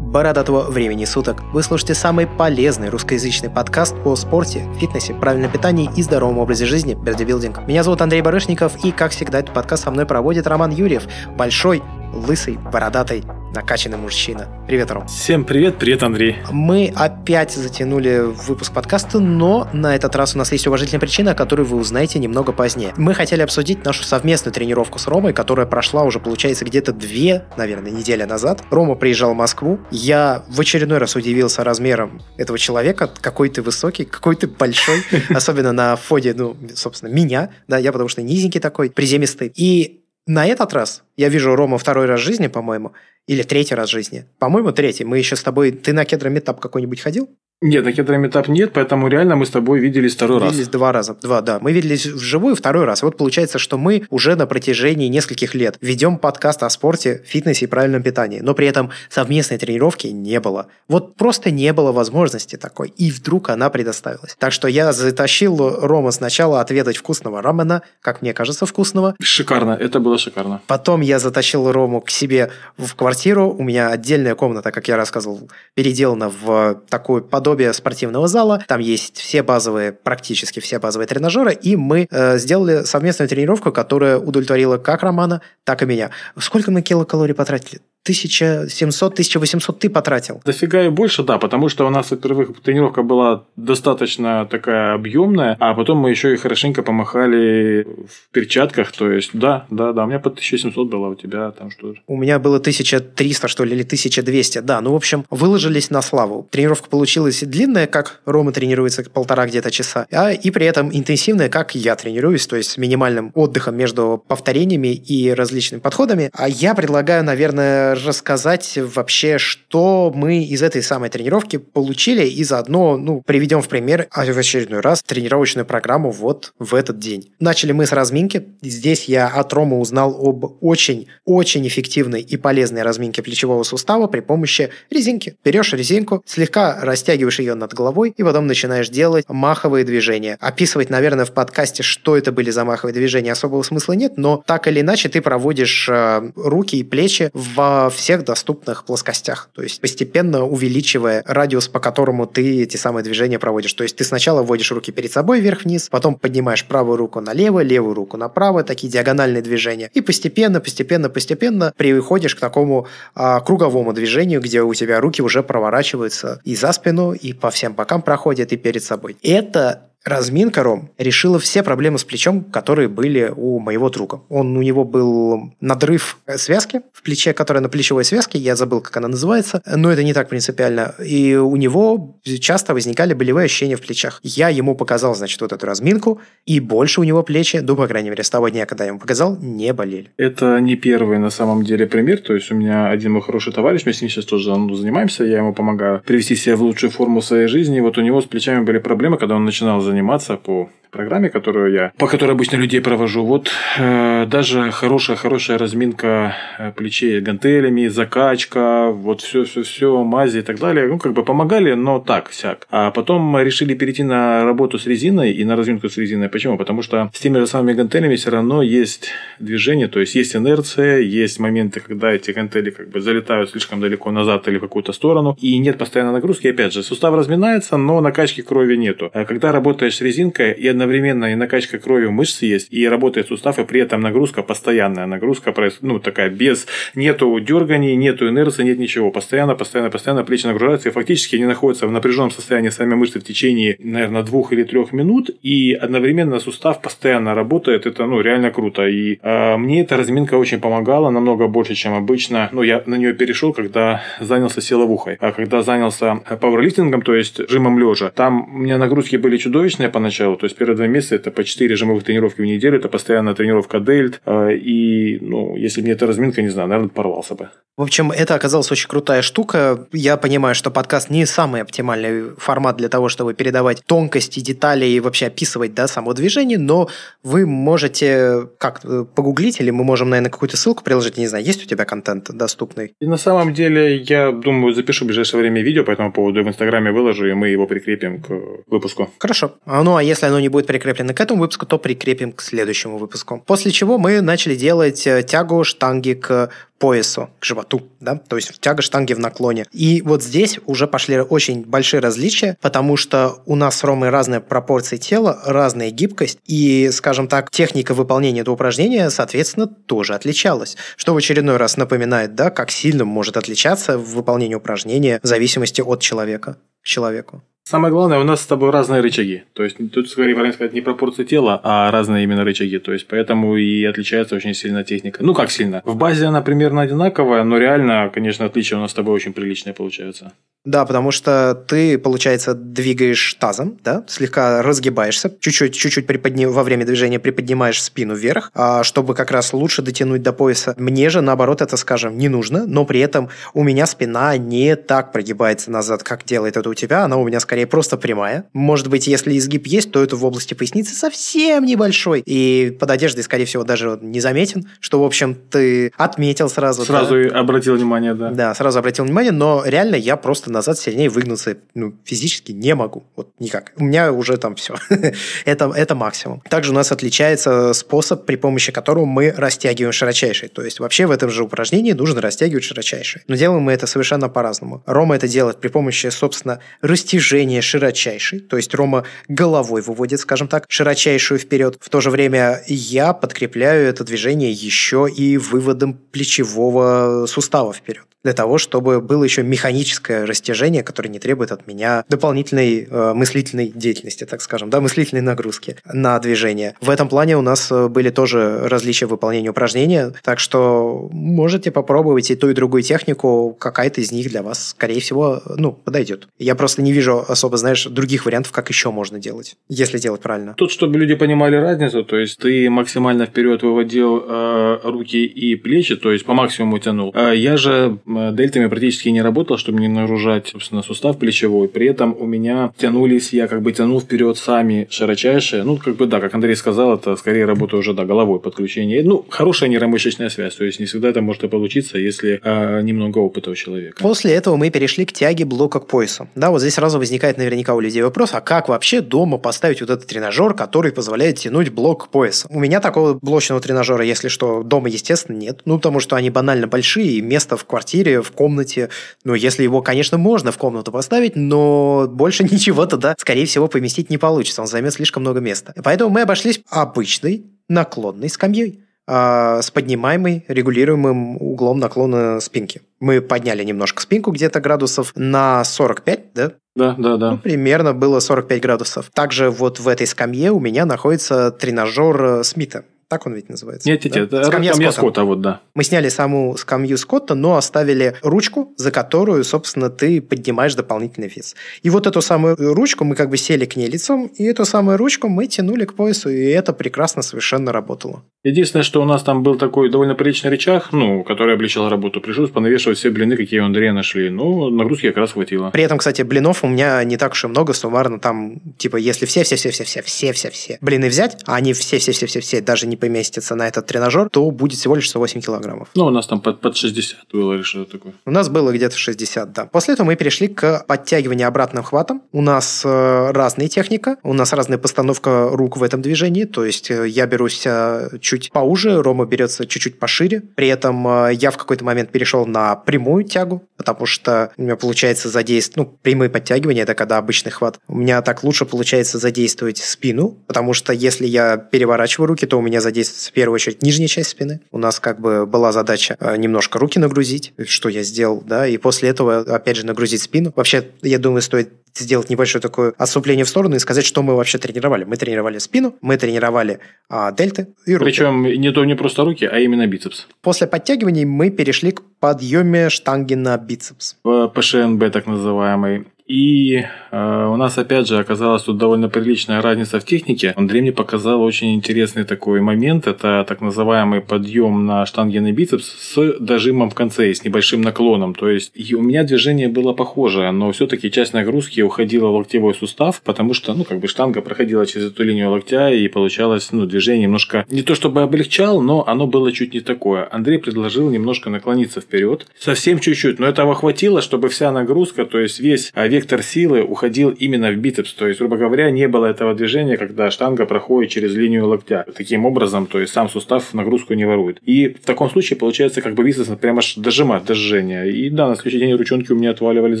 Бородатого времени суток. Вы слушаете самый полезный русскоязычный подкаст по спорте, фитнесе, правильном питании и здоровом образе жизни «Бердибилдинг». Меня зовут Андрей Барышников, и, как всегда, этот подкаст со мной проводит Роман Юрьев, большой, лысый, бородатый, накачанный мужчина. Привет, Ром. Всем привет, привет, Андрей. Мы опять затянули выпуск подкаста, но на этот раз у нас есть уважительная причина, которую вы узнаете немного позднее. Мы хотели обсудить нашу совместную тренировку с Ромой, которая прошла уже, получается, где-то две, наверное, недели назад. Рома приезжал в Москву. Я в очередной раз удивился размером этого человека. Какой ты высокий, какой ты большой. Особенно на фоне, ну, собственно, меня. Да, я потому что низенький такой, приземистый. И на этот раз я вижу Рома второй раз в жизни, по-моему, или третий раз в жизни. По-моему, третий. Мы еще с тобой... Ты на кедрометап какой-нибудь ходил? Нет, на кедрометап нет, поэтому реально мы с тобой виделись второй виделись раз. Виделись два раза. Два, да. Мы виделись вживую второй раз. И вот получается, что мы уже на протяжении нескольких лет ведем подкаст о спорте, фитнесе и правильном питании. Но при этом совместной тренировки не было. Вот просто не было возможности такой. И вдруг она предоставилась. Так что я затащил Рома сначала отведать вкусного рамена, как мне кажется, вкусного. Шикарно. Это было шикарно. Потом я затащил Рому к себе в квартиру. У меня отдельная комната, как я рассказывал, переделана в такую под подобие спортивного зала. Там есть все базовые, практически все базовые тренажеры, и мы э, сделали совместную тренировку, которая удовлетворила как Романа, так и меня. Сколько мы килокалорий потратили? 1700-1800 ты потратил. Дофига и больше, да, потому что у нас, во-первых, тренировка была достаточно такая объемная, а потом мы еще и хорошенько помахали в перчатках, то есть, да, да, да, у меня по 1700 было, у тебя там что же? У меня было 1300, что ли, или 1200, да, ну, в общем, выложились на славу. Тренировка получилась длинная, как Рома тренируется полтора где-то часа, а и при этом интенсивная, как я тренируюсь, то есть с минимальным отдыхом между повторениями и различными подходами. А я предлагаю, наверное, рассказать вообще, что мы из этой самой тренировки получили, и заодно, ну, приведем в пример в очередной раз тренировочную программу вот в этот день. Начали мы с разминки. Здесь я от Ромы узнал об очень-очень эффективной и полезной разминке плечевого сустава при помощи резинки. Берешь резинку, слегка растягиваешь ее над головой, и потом начинаешь делать маховые движения. Описывать, наверное, в подкасте, что это были за маховые движения, особого смысла нет, но так или иначе ты проводишь э, руки и плечи в всех доступных плоскостях. То есть постепенно увеличивая радиус, по которому ты эти самые движения проводишь. То есть ты сначала вводишь руки перед собой вверх-вниз, потом поднимаешь правую руку налево, левую руку направо, такие диагональные движения. И постепенно, постепенно, постепенно приходишь к такому а, круговому движению, где у тебя руки уже проворачиваются и за спину, и по всем бокам проходят, и перед собой. Это Разминка Ром решила все проблемы с плечом, которые были у моего друга. Он, у него был надрыв связки в плече, которая на плечевой связке, я забыл, как она называется, но это не так принципиально. И у него часто возникали болевые ощущения в плечах. Я ему показал, значит, вот эту разминку, и больше у него плечи, ну, по крайней мере, с того дня, когда я ему показал, не болели. Это не первый, на самом деле, пример. То есть, у меня один мой хороший товарищ, мы с ним сейчас тоже ну, занимаемся, я ему помогаю привести себя в лучшую форму своей жизни. Вот у него с плечами были проблемы, когда он начинал заниматься заниматься по программе, которую я, по которой обычно людей провожу. Вот э, даже хорошая, хорошая разминка э, плечей гантелями, закачка, вот все, все, все, мази и так далее, ну, как бы помогали, но так, сяк. А потом решили перейти на работу с резиной и на разминку с резиной. Почему? Потому что с теми же самыми гантелями все равно есть движение, то есть есть инерция, есть моменты, когда эти гантели как бы залетают слишком далеко назад или в какую-то сторону, и нет постоянной нагрузки. Опять же, сустав разминается, но накачки крови нету. А когда работаешь с резинкой и одновременно и накачка крови мышц есть, и работает сустав, и при этом нагрузка постоянная. Нагрузка, ну, такая без, нету дерганий, нету инерции, нет ничего. Постоянно, постоянно, постоянно плечи нагружаются, и фактически они находятся в напряженном состоянии сами мышцы в течение, наверное, двух или трех минут, и одновременно сустав постоянно работает. Это, ну, реально круто. И э, мне эта разминка очень помогала, намного больше, чем обычно. Ну, я на нее перешел, когда занялся силовухой. А когда занялся пауэрлифтингом, то есть жимом лежа, там у меня нагрузки были чудовищные поначалу. То есть первые два месяца это по 4 жимовых тренировки в неделю, это постоянная тренировка дельт, э, и, ну, если бы не эта разминка, не знаю, наверное, порвался бы. В общем, это оказалась очень крутая штука. Я понимаю, что подкаст не самый оптимальный формат для того, чтобы передавать тонкости, детали и вообще описывать да, само движение, но вы можете как погуглить, или мы можем, наверное, какую-то ссылку приложить, не знаю, есть у тебя контент доступный? И на самом деле, я думаю, запишу в ближайшее время видео по этому поводу, в Инстаграме выложу, и мы его прикрепим к выпуску. Хорошо. А, ну, а если оно не будет прикреплено к этому выпуску, то прикрепим к следующему выпуску. После чего мы начали делать э, тягу штанги к поясу, к животу, да, то есть тяга штанги в наклоне. И вот здесь уже пошли очень большие различия, потому что у нас с Ромой разные пропорции тела, разная гибкость, и, скажем так, техника выполнения этого упражнения, соответственно, тоже отличалась. Что в очередной раз напоминает, да, как сильно может отличаться выполнение упражнения в зависимости от человека к человеку. Самое главное, у нас с тобой разные рычаги. То есть тут, скорее, правильно сказать, не пропорции тела, а разные именно рычаги. То есть поэтому и отличается очень сильно техника. Ну, как сильно? В базе она примерно одинаковая, но реально, конечно, отличия у нас с тобой очень приличные получаются. Да, потому что ты, получается, двигаешь тазом, да, слегка разгибаешься, чуть-чуть, чуть-чуть приподни... во время движения приподнимаешь спину вверх, а, чтобы как раз лучше дотянуть до пояса. Мне же, наоборот, это, скажем, не нужно, но при этом у меня спина не так прогибается назад, как делает это у тебя, она у меня скорее просто прямая. Может быть, если изгиб есть, то это в области поясницы совсем небольшой, и под одеждой, скорее всего, даже не заметен, что, в общем, ты отметил сразу. Сразу да? обратил внимание, да. Да, сразу обратил внимание, но реально я просто назад сильнее выгнуться ну, физически не могу. Вот никак. У меня уже там все. это, это максимум. Также у нас отличается способ, при помощи которого мы растягиваем широчайший. То есть вообще в этом же упражнении нужно растягивать широчайший. Но делаем мы это совершенно по-разному. Рома это делает при помощи, собственно, растяжения широчайший. То есть Рома головой выводит, скажем так, широчайшую вперед. В то же время я подкрепляю это движение еще и выводом плечевого сустава вперед для того, чтобы было еще механическое растяжение, которое не требует от меня дополнительной э, мыслительной деятельности, так скажем, да, мыслительной нагрузки на движение. В этом плане у нас э, были тоже различия в выполнении упражнения, так что можете попробовать и ту, и другую технику, какая-то из них для вас, скорее всего, ну, подойдет. Я просто не вижу особо, знаешь, других вариантов, как еще можно делать, если делать правильно. Тут, чтобы люди понимали разницу, то есть ты максимально вперед выводил э, руки и плечи, то есть по максимуму тянул. А я же Э, дельтами практически не работал, чтобы не нагружать, собственно, сустав плечевой. При этом у меня тянулись, я как бы тянул вперед сами широчайшие. Ну, как бы да, как Андрей сказал, это скорее работа уже, да, головой подключение. Ну, хорошая нейромышечная связь, то есть не всегда это может и получиться, если э, немного опыта у человека. После этого мы перешли к тяге блока к поясу. Да, вот здесь сразу возникает наверняка у людей вопрос, а как вообще дома поставить вот этот тренажер, который позволяет тянуть блок к поясу? У меня такого блочного тренажера, если что, дома, естественно, нет. Ну, потому что они банально большие, и место в квартире в комнате. Ну, если его, конечно, можно в комнату поставить, но больше ничего туда, скорее всего, поместить не получится. Он займет слишком много места. Поэтому мы обошлись обычной наклонной скамьей с поднимаемой, регулируемым углом наклона спинки. Мы подняли немножко спинку где-то градусов на 45, да? Да, да, да. Ну, примерно было 45 градусов. Также вот в этой скамье у меня находится тренажер Смита. Так он ведь называется. Нет, нет, да? это скамья, скамья Скотта. Скотта, вот да. Мы сняли саму скамью Скотта, но оставили ручку, за которую, собственно, ты поднимаешь дополнительный вес. И вот эту самую ручку мы как бы сели к ней лицом, и эту самую ручку мы тянули к поясу, и это прекрасно совершенно работало. Единственное, что у нас там был такой довольно приличный рычаг, ну, который облегчал работу. Пришлось понавешивать все блины, какие у Андрея нашли. Ну, нагрузки как раз хватило. При этом, кстати, блинов у меня не так уж и много, суммарно там, типа, если все-все-все-все-все-все-все блины взять, а они все-все-все-все-все даже не поместятся на этот тренажер, то будет всего лишь 108 килограммов. Ну, у нас там под, под 60 было или что-то такое. У нас было где-то 60, да. После этого мы перешли к подтягиванию обратным хватом. У нас э, разная техника, у нас разная постановка рук в этом движении, то есть э, я берусь э, чуть чуть поуже, Рома берется чуть-чуть пошире. При этом э, я в какой-то момент перешел на прямую тягу, потому что у меня получается задействовать, ну, прямые подтягивания, это когда обычный хват. У меня так лучше получается задействовать спину, потому что если я переворачиваю руки, то у меня задействуется в первую очередь нижняя часть спины. У нас как бы была задача э, немножко руки нагрузить, что я сделал, да, и после этого опять же нагрузить спину. Вообще, я думаю, стоит сделать небольшое такое отступление в сторону и сказать, что мы вообще тренировали. Мы тренировали спину, мы тренировали а, дельты и руки. Причем не то не просто руки, а именно бицепс. После подтягиваний мы перешли к подъеме штанги на бицепс. ПШНБ так называемый. И э, у нас, опять же, оказалась тут довольно приличная разница в технике. Андрей мне показал очень интересный такой момент. Это так называемый подъем на штангенный бицепс с дожимом в конце, с небольшим наклоном. То есть у меня движение было похожее, но все-таки часть нагрузки уходила в локтевой сустав, потому что, ну, как бы штанга проходила через эту линию локтя, и получалось, ну, движение немножко, не то чтобы облегчал, но оно было чуть не такое. Андрей предложил немножко наклониться вперед, совсем чуть-чуть, но этого хватило, чтобы вся нагрузка, то есть весь а, вектор силы уходил именно в бицепс, то есть, грубо говоря, не было этого движения, когда штанга проходит через линию локтя. Таким образом, то есть сам сустав нагрузку не ворует. И в таком случае получается как бы бицепс прямо аж дожимать до жжения. И да, на следующий день ручонки у меня отваливались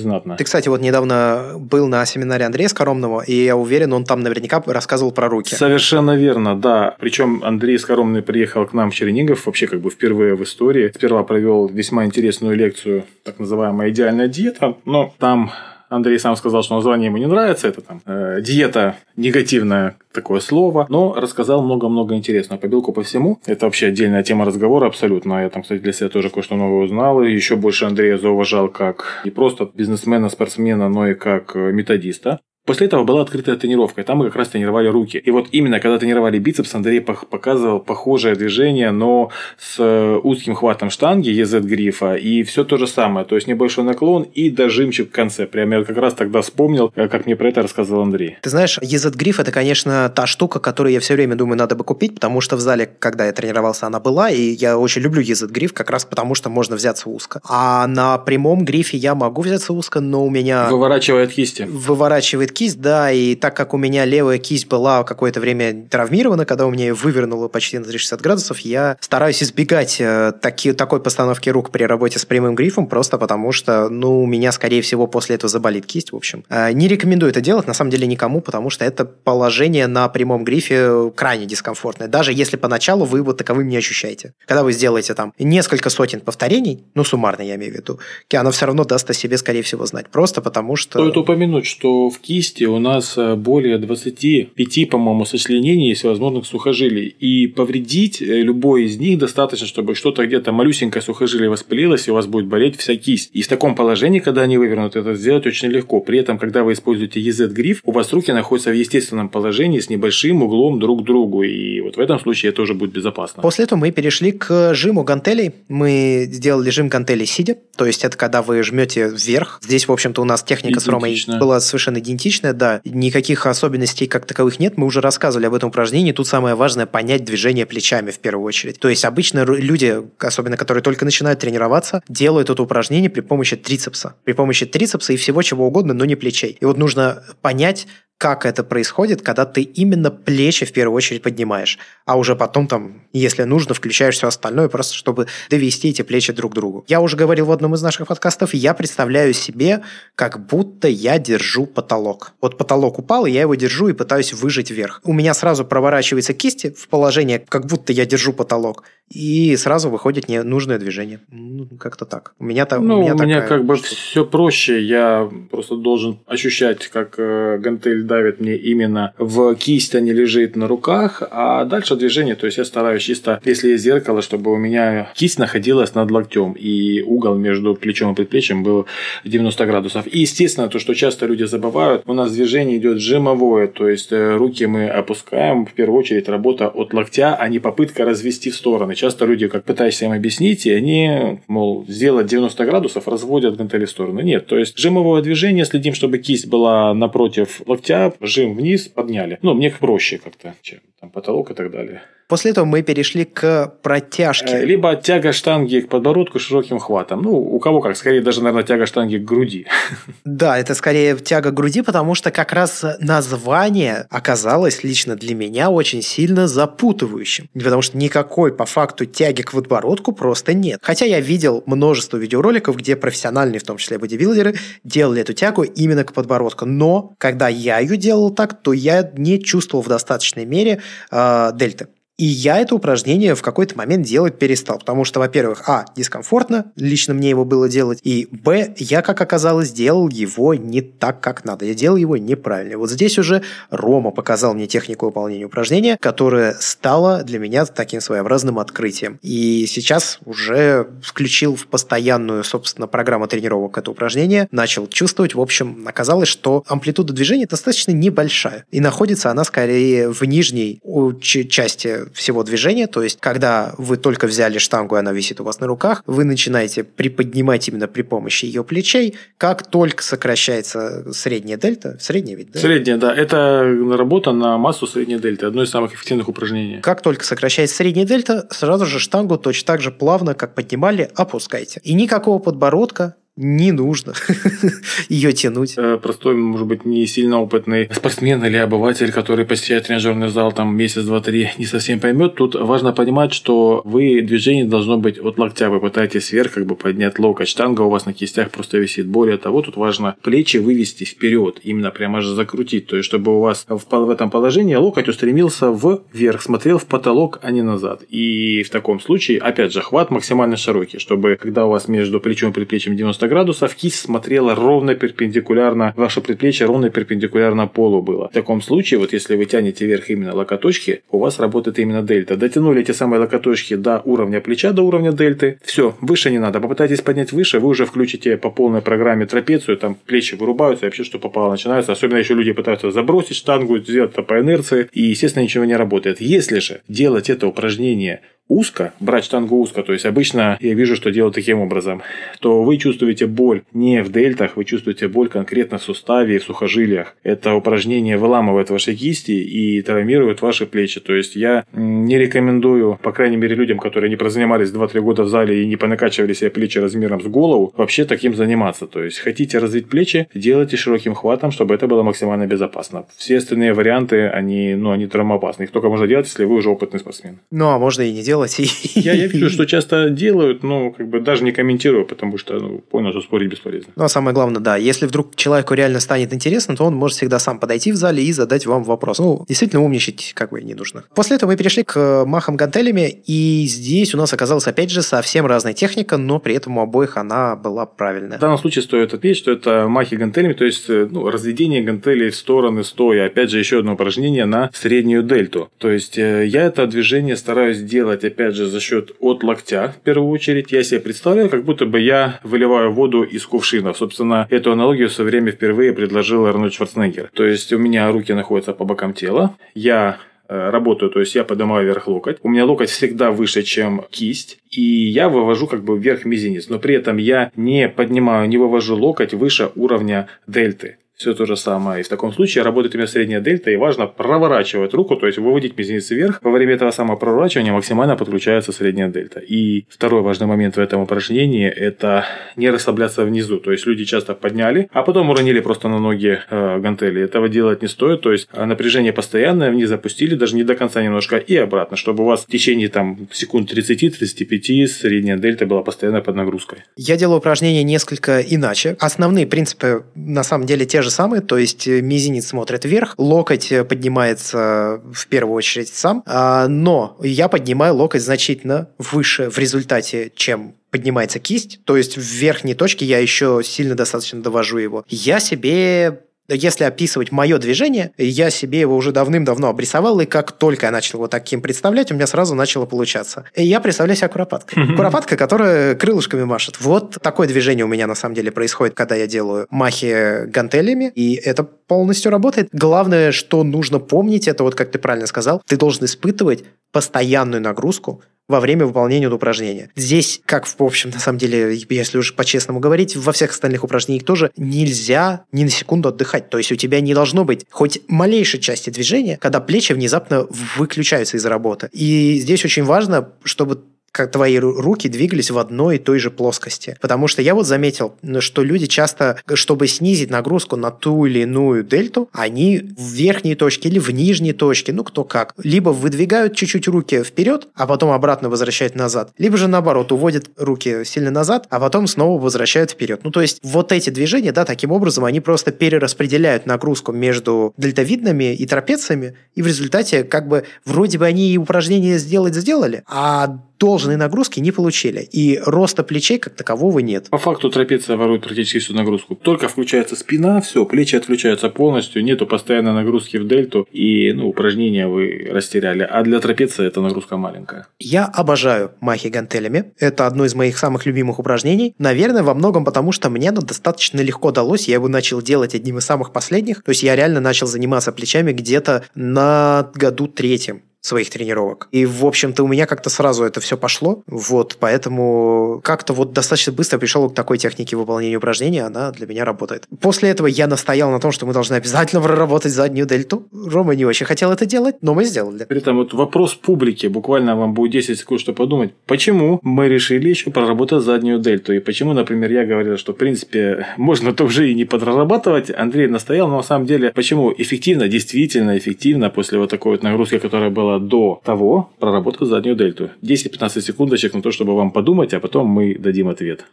знатно. Ты, кстати, вот недавно был на семинаре Андрея Скоромного, и я уверен, он там наверняка рассказывал про руки. Совершенно верно, да. Причем Андрей Скоромный приехал к нам в Чернигов, вообще как бы впервые в истории. Сперва провел весьма интересную лекцию, так называемая идеальная диета, но там Андрей сам сказал, что название ему не нравится, это там э, диета негативное такое слово, но рассказал много-много интересного по белку по всему. Это вообще отдельная тема разговора абсолютно. Я там, кстати, для себя тоже кое-что новое узнал. И еще больше Андрея зауважал как не просто бизнесмена, спортсмена, но и как э, методиста. После этого была открытая тренировка, и там мы как раз тренировали руки. И вот именно когда тренировали бицепс, Андрей показывал похожее движение, но с э, узким хватом штанги EZ грифа, и все то же самое, то есть небольшой наклон и дожимчик в конце. Прямо я как раз тогда вспомнил, э, как мне про это рассказал Андрей. Ты знаешь, EZ гриф это, конечно, та штука, которую я все время думаю, надо бы купить, потому что в зале, когда я тренировался, она была, и я очень люблю EZ гриф, как раз потому что можно взяться узко. А на прямом грифе я могу взяться узко, но у меня... Выворачивает кисти. Выворачивает кисть, да, и так как у меня левая кисть была какое-то время травмирована, когда у меня ее вывернуло почти на 360 градусов, я стараюсь избегать э, таки, такой постановки рук при работе с прямым грифом, просто потому что, ну, у меня, скорее всего, после этого заболит кисть, в общем. Э, не рекомендую это делать, на самом деле, никому, потому что это положение на прямом грифе крайне дискомфортное, даже если поначалу вы его таковым не ощущаете. Когда вы сделаете там несколько сотен повторений, ну, суммарно я имею в виду, оно все равно даст о себе, скорее всего, знать, просто потому что... Стоит упомянуть, что в кисти у нас э, более 25, по-моему, сочленений всевозможных сухожилий. И повредить э, любой из них достаточно, чтобы что-то где-то малюсенькое сухожилие воспалилось, и у вас будет болеть вся кисть. И в таком положении, когда они вывернуты, это сделать очень легко. При этом, когда вы используете EZ-гриф, у вас руки находятся в естественном положении с небольшим углом друг к другу. И вот в этом случае это тоже будет безопасно. После этого мы перешли к жиму гантелей. Мы сделали жим гантелей сидя. То есть, это когда вы жмете вверх. Здесь, в общем-то, у нас техника с Ромой была совершенно идентичная. Да, никаких особенностей как таковых нет. Мы уже рассказывали об этом упражнении. Тут самое важное понять движение плечами в первую очередь. То есть обычно люди, особенно которые только начинают тренироваться, делают это упражнение при помощи трицепса. При помощи трицепса и всего чего угодно, но не плечей. И вот нужно понять, как это происходит, когда ты именно плечи в первую очередь поднимаешь, а уже потом там, если нужно, включаешь все остальное, просто чтобы довести эти плечи друг к другу. Я уже говорил в одном из наших подкастов, я представляю себе, как будто я держу потолок. Вот потолок упал, и я его держу и пытаюсь выжить вверх. У меня сразу проворачивается кисти в положение, как будто я держу потолок, и сразу выходит ненужное движение. Ну, как-то так. У меня там. Ну, у меня, у меня как бы все проще. Я просто должен ощущать, как э, гантель давит мне именно в кисть, а не лежит на руках. А дальше движение, то есть я стараюсь чисто, если есть зеркало, чтобы у меня кисть находилась над локтем, и угол между плечом и предплечьем был 90 градусов. И естественно, то, что часто люди забывают, у нас движение идет жимовое, то есть э, руки мы опускаем, в первую очередь работа от локтя, а не попытка развести в стороны часто люди, как пытаешься им объяснить, и они, мол, сделать 90 градусов, разводят гантели в сторону. Нет, то есть жимовое движение, следим, чтобы кисть была напротив локтя, жим вниз, подняли. Ну, мне проще как-то, чем там потолок и так далее. После этого мы перешли к протяжке. Э, либо тяга штанги к подбородку широким хватом. Ну, у кого как, скорее даже, наверное, тяга штанги к груди. Да, это скорее тяга к груди, потому что как раз название оказалось лично для меня очень сильно запутывающим. Потому что никакой по факту тяги к подбородку просто нет. Хотя я видел множество видеороликов, где профессиональные, в том числе бодибилдеры, делали эту тягу именно к подбородку. Но когда я ее делал так, то я не чувствовал в достаточной мере э, дельты. И я это упражнение в какой-то момент делать перестал, потому что, во-первых, а, дискомфортно, лично мне его было делать, и, б, я, как оказалось, делал его не так, как надо. Я делал его неправильно. Вот здесь уже Рома показал мне технику выполнения упражнения, которая стала для меня таким своеобразным открытием. И сейчас уже включил в постоянную, собственно, программу тренировок это упражнение, начал чувствовать, в общем, оказалось, что амплитуда движения достаточно небольшая, и находится она скорее в нижней части всего движения, то есть когда вы только взяли штангу, и она висит у вас на руках, вы начинаете приподнимать именно при помощи ее плечей, как только сокращается средняя дельта, средняя ведь, да? Средняя, да, это работа на массу средней дельты, одно из самых эффективных упражнений. Как только сокращается средняя дельта, сразу же штангу точно так же плавно, как поднимали, опускайте. И никакого подбородка, не нужно ее тянуть. Э, простой, может быть, не сильно опытный спортсмен или обыватель, который посещает тренажерный зал там месяц, два, три, не совсем поймет. Тут важно понимать, что вы движение должно быть от локтя. Вы пытаетесь вверх как бы поднять локоть. Штанга у вас на кистях просто висит. Более того, тут важно плечи вывести вперед, именно прямо же закрутить. То есть, чтобы у вас в, в этом положении локоть устремился вверх, смотрел в потолок, а не назад. И в таком случае, опять же, хват максимально широкий, чтобы когда у вас между плечом и предплечьем 90 90 градусов, кисть смотрела ровно перпендикулярно, ваше предплечье ровно перпендикулярно полу было. В таком случае, вот если вы тянете вверх именно локоточки, у вас работает именно дельта. Дотянули эти самые локоточки до уровня плеча, до уровня дельты. Все, выше не надо. Попытайтесь поднять выше, вы уже включите по полной программе трапецию, там плечи вырубаются, вообще что попало начинается. Особенно еще люди пытаются забросить штангу, сделать это по инерции, и, естественно, ничего не работает. Если же делать это упражнение узко, брать штангу узко, то есть обычно я вижу, что делают таким образом, то вы чувствуете боль не в дельтах, вы чувствуете боль конкретно в суставе и в сухожилиях. Это упражнение выламывает ваши кисти и травмирует ваши плечи. То есть я не рекомендую, по крайней мере, людям, которые не прозанимались 2-3 года в зале и не понакачивали себе плечи размером с голову, вообще таким заниматься. То есть хотите развить плечи, делайте широким хватом, чтобы это было максимально безопасно. Все остальные варианты, они, ну, они травмоопасны. Их только можно делать, если вы уже опытный спортсмен. Ну, а можно и не делать делать. Я, я вижу, что часто делают, но как бы даже не комментирую, потому что ну, понял, что спорить бесполезно. Ну, а самое главное, да, если вдруг человеку реально станет интересно, то он может всегда сам подойти в зале и задать вам вопрос. Ну, действительно, умничать как бы не нужно. После этого мы перешли к махам гантелями, и здесь у нас оказалась, опять же, совсем разная техника, но при этом у обоих она была правильная. В данном случае стоит отметить, что это махи гантелями, то есть э, ну, разведение гантелей в стороны стоя. Опять же, еще одно упражнение на среднюю дельту. То есть, э, я это движение стараюсь делать опять же, за счет от локтя, в первую очередь, я себе представляю, как будто бы я выливаю воду из кувшина. Собственно, эту аналогию в свое время впервые предложил Арнольд Шварценеггер. То есть, у меня руки находятся по бокам тела, я э, работаю, то есть я поднимаю вверх локоть. У меня локоть всегда выше, чем кисть, и я вывожу как бы вверх мизинец, но при этом я не поднимаю, не вывожу локоть выше уровня дельты все то же самое. И в таком случае работает именно средняя дельта, и важно проворачивать руку, то есть выводить мизинец вверх. Во время этого самого проворачивания максимально подключается средняя дельта. И второй важный момент в этом упражнении – это не расслабляться внизу. То есть люди часто подняли, а потом уронили просто на ноги э, гантели. Этого делать не стоит. То есть напряжение постоянное, вниз запустили, даже не до конца немножко, и обратно, чтобы у вас в течение там, секунд 30-35 средняя дельта была постоянно под нагрузкой. Я делаю упражнение несколько иначе. Основные принципы на самом деле те же же самое, то есть э, мизинец смотрит вверх, локоть э, поднимается в первую очередь сам, а, но я поднимаю локоть значительно выше в результате, чем поднимается кисть, то есть в верхней точке я еще сильно достаточно довожу его. Я себе если описывать мое движение, я себе его уже давным-давно обрисовал, и как только я начал его таким представлять, у меня сразу начало получаться. И я представляю себя куропаткой. Куропатка, которая крылышками машет. Вот такое движение у меня на самом деле происходит, когда я делаю махи гантелями, и это полностью работает. Главное, что нужно помнить, это вот как ты правильно сказал, ты должен испытывать постоянную нагрузку во время выполнения упражнения. Здесь, как в общем, на самом деле, если уже по-честному говорить, во всех остальных упражнениях тоже нельзя ни на секунду отдыхать. То есть у тебя не должно быть хоть малейшей части движения, когда плечи внезапно выключаются из работы. И здесь очень важно, чтобы как твои руки двигались в одной и той же плоскости. Потому что я вот заметил, что люди часто, чтобы снизить нагрузку на ту или иную дельту, они в верхней точке или в нижней точке, ну кто как, либо выдвигают чуть-чуть руки вперед, а потом обратно возвращают назад, либо же наоборот уводят руки сильно назад, а потом снова возвращают вперед. Ну то есть вот эти движения, да, таким образом они просто перераспределяют нагрузку между дельтовидными и трапециями, и в результате как бы вроде бы они и упражнения сделать сделали, а должной нагрузки не получили. И роста плечей как такового нет. По факту трапеция ворует практически всю нагрузку. Только включается спина, все, плечи отключаются полностью, нету постоянной нагрузки в дельту, и ну, упражнения вы растеряли. А для трапеции эта нагрузка маленькая. Я обожаю махи гантелями. Это одно из моих самых любимых упражнений. Наверное, во многом потому, что мне оно достаточно легко далось. Я его начал делать одним из самых последних. То есть я реально начал заниматься плечами где-то на году третьем своих тренировок. И, в общем-то, у меня как-то сразу это все пошло. Вот, поэтому как-то вот достаточно быстро пришел к такой технике выполнения упражнений, она для меня работает. После этого я настоял на том, что мы должны обязательно проработать заднюю дельту. Рома не очень хотел это делать, но мы сделали. При этом вот вопрос публики, буквально вам будет 10 секунд, что подумать. Почему мы решили еще проработать заднюю дельту? И почему, например, я говорил, что, в принципе, можно тоже и не подрабатывать. Андрей настоял, но на самом деле, почему эффективно, действительно эффективно после вот такой вот нагрузки, которая была до того проработать заднюю дельту. 10-15 секундочек на то, чтобы вам подумать, а потом мы дадим ответ.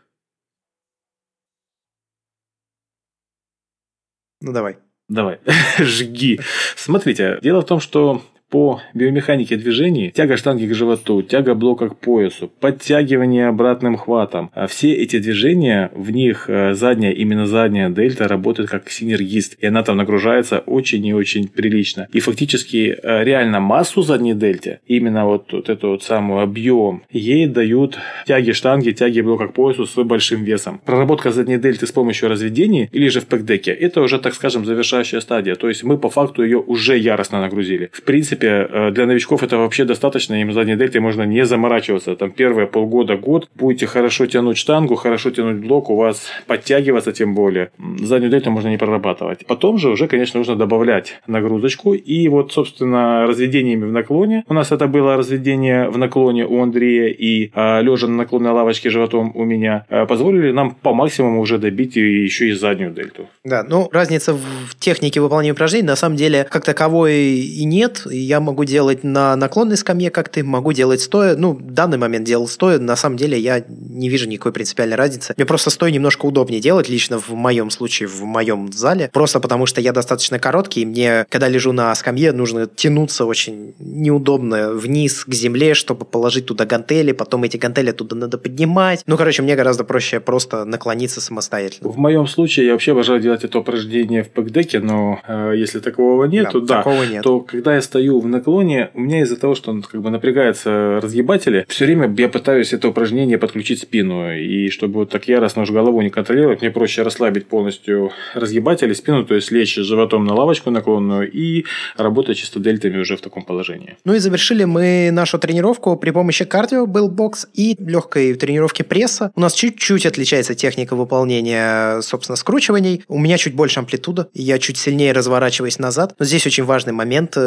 Ну давай. Давай, жги. Смотрите, дело в том, что по биомеханике движений, тяга штанги к животу, тяга блока к поясу, подтягивание обратным хватом. А все эти движения, в них э, задняя, именно задняя дельта работает как синергист. И она там нагружается очень и очень прилично. И фактически э, реально массу задней дельте, именно вот, вот эту вот самую объем, ей дают тяги штанги, тяги блока к поясу с большим весом. Проработка задней дельты с помощью разведений или же в пэкдеке, это уже, так скажем, завершающая стадия. То есть мы по факту ее уже яростно нагрузили. В принципе, принципе, э, для новичков это вообще достаточно, им задней дельтой можно не заморачиваться. Там первые полгода, год будете хорошо тянуть штангу, хорошо тянуть блок, у вас подтягиваться тем более. Заднюю дельту можно не прорабатывать. Потом же уже, конечно, нужно добавлять нагрузочку. И вот, собственно, разведениями в наклоне. У нас это было разведение в наклоне у Андрея и а, лежа на наклонной лавочке животом у меня. А, позволили нам по максимуму уже добить еще и заднюю дельту. Да, ну разница в технике выполнения упражнений на самом деле как таковой и нет. Я я могу делать на наклонной скамье, как ты, могу делать стоя. Ну, в данный момент делал стоя. На самом деле я не вижу никакой принципиальной разницы. Мне просто стоя немножко удобнее делать, лично в моем случае, в моем зале. Просто потому что я достаточно короткий, и мне, когда лежу на скамье, нужно тянуться очень неудобно вниз к земле, чтобы положить туда гантели, потом эти гантели туда надо поднимать. Ну, короче, мне гораздо проще просто наклониться самостоятельно. В моем случае я вообще обожаю делать это упражнение в пэкдеке, но э, если такого нет, да, да, такого нет. то когда я стою в наклоне у меня из-за того, что он как бы напрягается разгибатели, все время я пытаюсь это упражнение подключить спину. И чтобы вот так яростно уж голову не контролировать, мне проще расслабить полностью разгибатели, спину, то есть лечь животом на лавочку наклонную и работать чисто дельтами уже в таком положении. Ну и завершили мы нашу тренировку при помощи кардио, был бокс и легкой тренировки пресса. У нас чуть-чуть отличается техника выполнения, собственно, скручиваний. У меня чуть больше амплитуда, я чуть сильнее разворачиваюсь назад. Но здесь очень важный момент.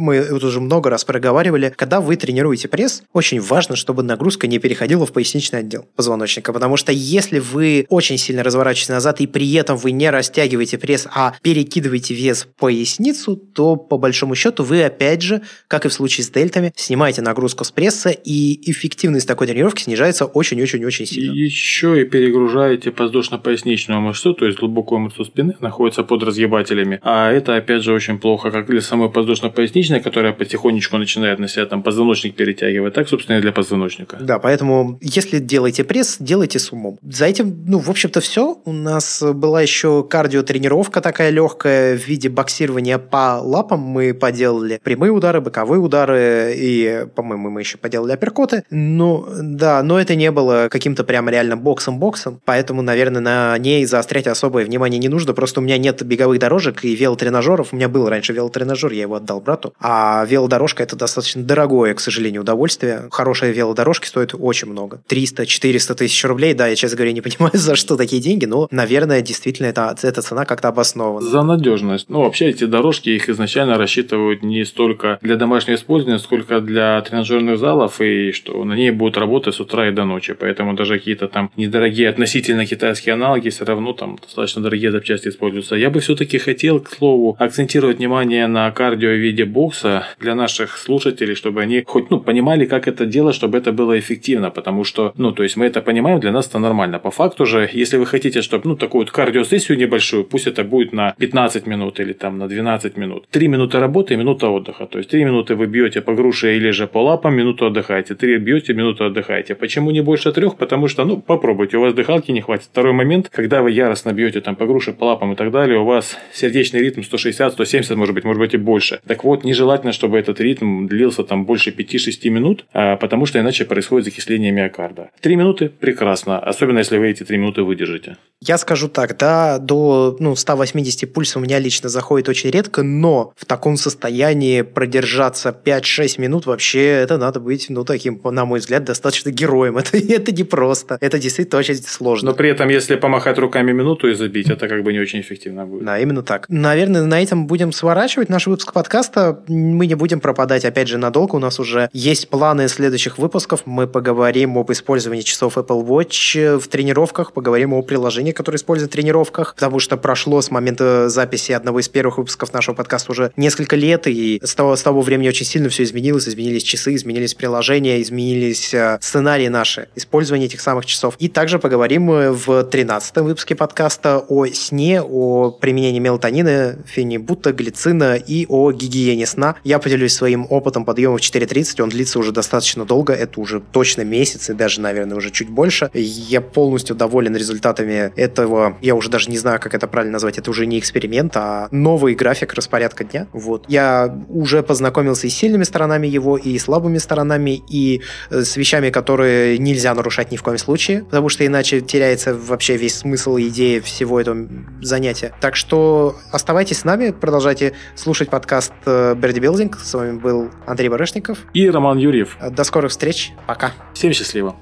Мы это уже много раз проговаривали, когда вы тренируете пресс, очень важно, чтобы нагрузка не переходила в поясничный отдел позвоночника, потому что если вы очень сильно разворачиваетесь назад и при этом вы не растягиваете пресс, а перекидываете вес в поясницу, то по большому счету вы опять же, как и в случае с дельтами, снимаете нагрузку с пресса и эффективность такой тренировки снижается очень-очень-очень сильно. Еще и перегружаете подвздошно-поясничную мышцу, то есть глубокую мышцу спины находится под разгибателями, а это опять же очень плохо как для самой подвздошно-поясничной, которая потихонечку начинает на себя там позвоночник перетягивать, так, собственно, и для позвоночника. Да, поэтому если делаете пресс, делайте с умом. За этим, ну, в общем-то, все. У нас была еще кардиотренировка такая легкая в виде боксирования по лапам. Мы поделали прямые удары, боковые удары и, по-моему, мы еще поделали апперкоты. Ну, да, но это не было каким-то прям реально боксом-боксом, поэтому, наверное, на ней заострять особое внимание не нужно. Просто у меня нет беговых дорожек и велотренажеров. У меня был раньше велотренажер, я его отдал брату. А велодорожка – это достаточно дорогое, к сожалению, удовольствие. Хорошая велодорожка стоит очень много. 300-400 тысяч рублей. Да, я, честно говоря, не понимаю, за что такие деньги, но, наверное, действительно, это, эта цена как-то обоснована. За надежность. Ну, вообще, эти дорожки, их изначально рассчитывают не столько для домашнего использования, сколько для тренажерных залов, и что на ней будут работать с утра и до ночи. Поэтому даже какие-то там недорогие относительно китайские аналоги все равно там достаточно дорогие запчасти используются. Я бы все-таки хотел, к слову, акцентировать внимание на кардио в виде бокса для наших слушателей, чтобы они хоть ну, понимали, как это делать, чтобы это было эффективно, потому что, ну, то есть мы это понимаем, для нас это нормально. По факту же, если вы хотите, чтобы, ну, такую вот кардиосессию небольшую, пусть это будет на 15 минут или там на 12 минут. 3 минуты работы и минута отдыха. То есть 3 минуты вы бьете по груше или же по лапам, минуту отдыхаете. 3 бьете, минуту отдыхаете. Почему не больше трех? Потому что, ну, попробуйте, у вас дыхалки не хватит. Второй момент, когда вы яростно бьете там по груше, по лапам и так далее, у вас сердечный ритм 160, 170, может быть, может быть и больше. Так вот, нежелательно, чтобы этот ритм длился там больше 5-6 минут, а, потому что иначе происходит закисление миокарда. 3 минуты – прекрасно, особенно если вы эти 3 минуты выдержите. Я скажу так, да, до ну, 180 пульса у меня лично заходит очень редко, но в таком состоянии продержаться 5-6 минут вообще это надо быть, ну, таким, на мой взгляд, достаточно героем. Это, это не просто. Это действительно очень сложно. Но при этом, если помахать руками минуту и забить, это как бы не очень эффективно будет. Да, именно так. Наверное, на этом будем сворачивать наш выпуск подкаста. Мы не будем пропадать, опять же, надолго. У нас уже есть планы следующих выпусков. Мы поговорим об использовании часов Apple Watch в тренировках, поговорим о приложении, которое используют в тренировках, потому что прошло с момента записи одного из первых выпусков нашего подкаста уже несколько лет, и с того, с того времени очень сильно все изменилось. Изменились часы, изменились приложения, изменились э, сценарии наши, использование этих самых часов. И также поговорим в 13 выпуске подкаста о сне, о применении мелатонина, фенибута, глицина и о гигиене сна. Я поделюсь своим опытом подъема в 4.30, он длится уже достаточно долго, это уже точно месяц и даже, наверное, уже чуть больше. Я полностью доволен результатами этого. Я уже даже не знаю, как это правильно назвать, это уже не эксперимент, а новый график распорядка дня. Вот. Я уже познакомился и с сильными сторонами его, и слабыми сторонами, и э, с вещами, которые нельзя нарушать ни в коем случае, потому что иначе теряется вообще весь смысл и идея всего этого занятия. Так что оставайтесь с нами, продолжайте слушать подкаст Берди Билдинг. С вами был Андрей Барышников. И Роман Юрьев. До скорых встреч. Пока. Всем счастливо.